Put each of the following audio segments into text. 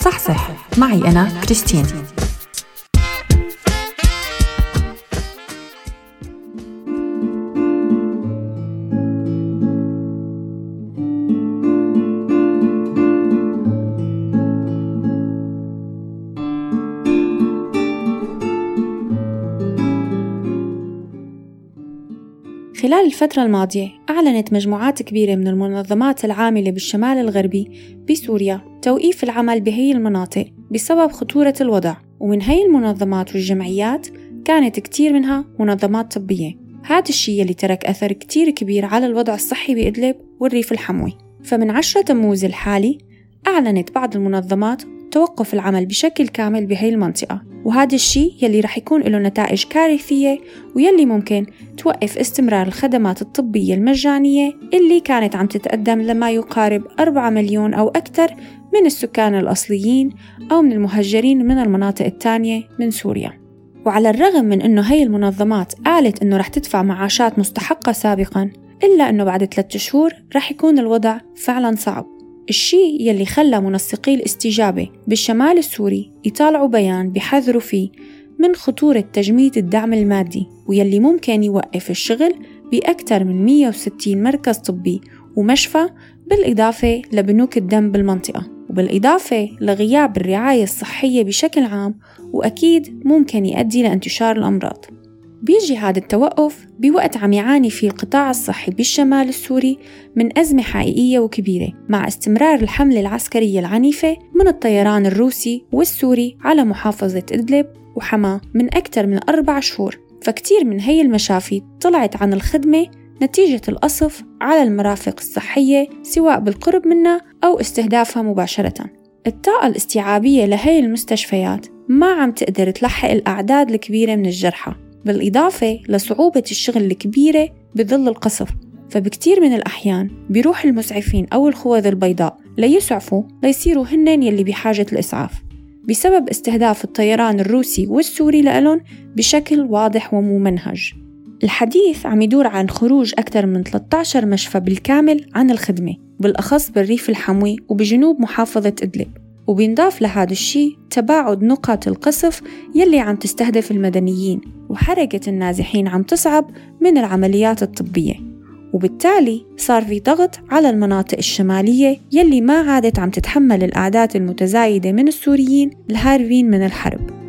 صح صح معي أنا كريستين. خلال الفترة الماضية أعلنت مجموعات كبيرة من المنظمات العاملة بالشمال الغربي بسوريا توقيف العمل بهي المناطق بسبب خطورة الوضع ومن هي المنظمات والجمعيات كانت كتير منها منظمات طبية. هذا الشيء اللي ترك أثر كتير كبير على الوضع الصحي بإدلب والريف الحموي. فمن عشرة تموز الحالي أعلنت بعض المنظمات توقف العمل بشكل كامل بهي المنطقة. وهذا الشيء يلي رح يكون له نتائج كارثية ويلي ممكن توقف استمرار الخدمات الطبية المجانية اللي كانت عم تتقدم لما يقارب 4 مليون أو أكثر من السكان الأصليين أو من المهجرين من المناطق الثانية من سوريا. وعلى الرغم من أنه هي المنظمات قالت أنه رح تدفع معاشات مستحقة سابقاً إلا أنه بعد ثلاثة شهور رح يكون الوضع فعلاً صعب. الشيء يلي خلى منسقي الاستجابة بالشمال السوري يطالعوا بيان بحذروا فيه من خطورة تجميد الدعم المادي ويلي ممكن يوقف الشغل بأكثر من 160 مركز طبي ومشفى بالإضافة لبنوك الدم بالمنطقة وبالإضافة لغياب الرعاية الصحية بشكل عام وأكيد ممكن يؤدي لانتشار الأمراض. بيجي هذا التوقف بوقت عم يعاني فيه القطاع الصحي بالشمال السوري من أزمة حقيقية وكبيرة مع استمرار الحملة العسكرية العنيفة من الطيران الروسي والسوري على محافظة إدلب وحما من أكثر من أربع شهور. فكتير من هي المشافي طلعت عن الخدمة نتيجة القصف على المرافق الصحية سواء بالقرب منها أو استهدافها مباشرة. الطاقة الاستيعابية لهي المستشفيات ما عم تقدر تلحق الأعداد الكبيرة من الجرحى. بالإضافة لصعوبة الشغل الكبيرة بظل القصف. فبكتير من الأحيان بيروح المسعفين أو الخوذ البيضاء ليسعفوا ليصيروا هنن يلي بحاجة الإسعاف. بسبب استهداف الطيران الروسي والسوري لألون بشكل واضح وممنهج. الحديث عم يدور عن خروج أكثر من 13 مشفى بالكامل عن الخدمة بالأخص بالريف الحموي وبجنوب محافظة إدلب. وبينضاف لهذا الشيء تباعد نقاط القصف يلي عم تستهدف المدنيين وحركة النازحين عم تصعب من العمليات الطبية. وبالتالي صار في ضغط على المناطق الشمالية يلي ما عادت عم تتحمل الأعداد المتزايدة من السوريين الهاربين من الحرب.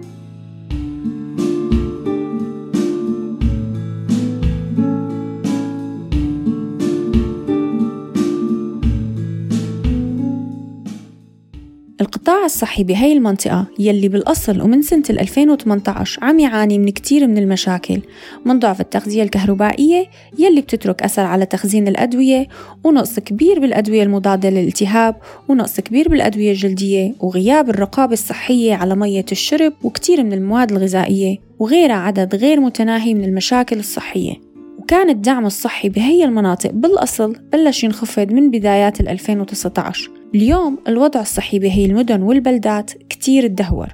القطاع الصحي بهي المنطقة يلي بالأصل ومن سنة 2018 عم يعاني من كتير من المشاكل من ضعف التغذية الكهربائية يلي بتترك أثر على تخزين الأدوية ونقص كبير بالأدوية المضادة للالتهاب ونقص كبير بالأدوية الجلدية وغياب الرقابة الصحية على مية الشرب وكتير من المواد الغذائية وغيرها عدد غير متناهي من المشاكل الصحية. وكان الدعم الصحي بهي المناطق بالأصل بلش ينخفض من بدايات 2019 اليوم الوضع الصحي بهي المدن والبلدات كتير تدهور.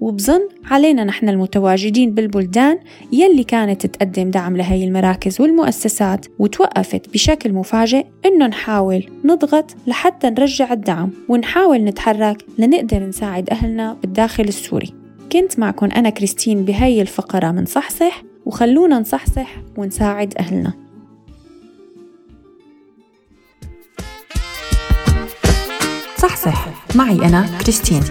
وبظن علينا نحن المتواجدين بالبلدان يلي كانت تقدم دعم لهي المراكز والمؤسسات وتوقفت بشكل مفاجئ إنه نحاول نضغط لحتى نرجع الدعم ونحاول نتحرك لنقدر نساعد أهلنا بالداخل السوري. كنت معكم أنا كريستين بهي الفقرة من صحصح وخلونا نصحصح ونساعد أهلنا. معي أنا كريستين.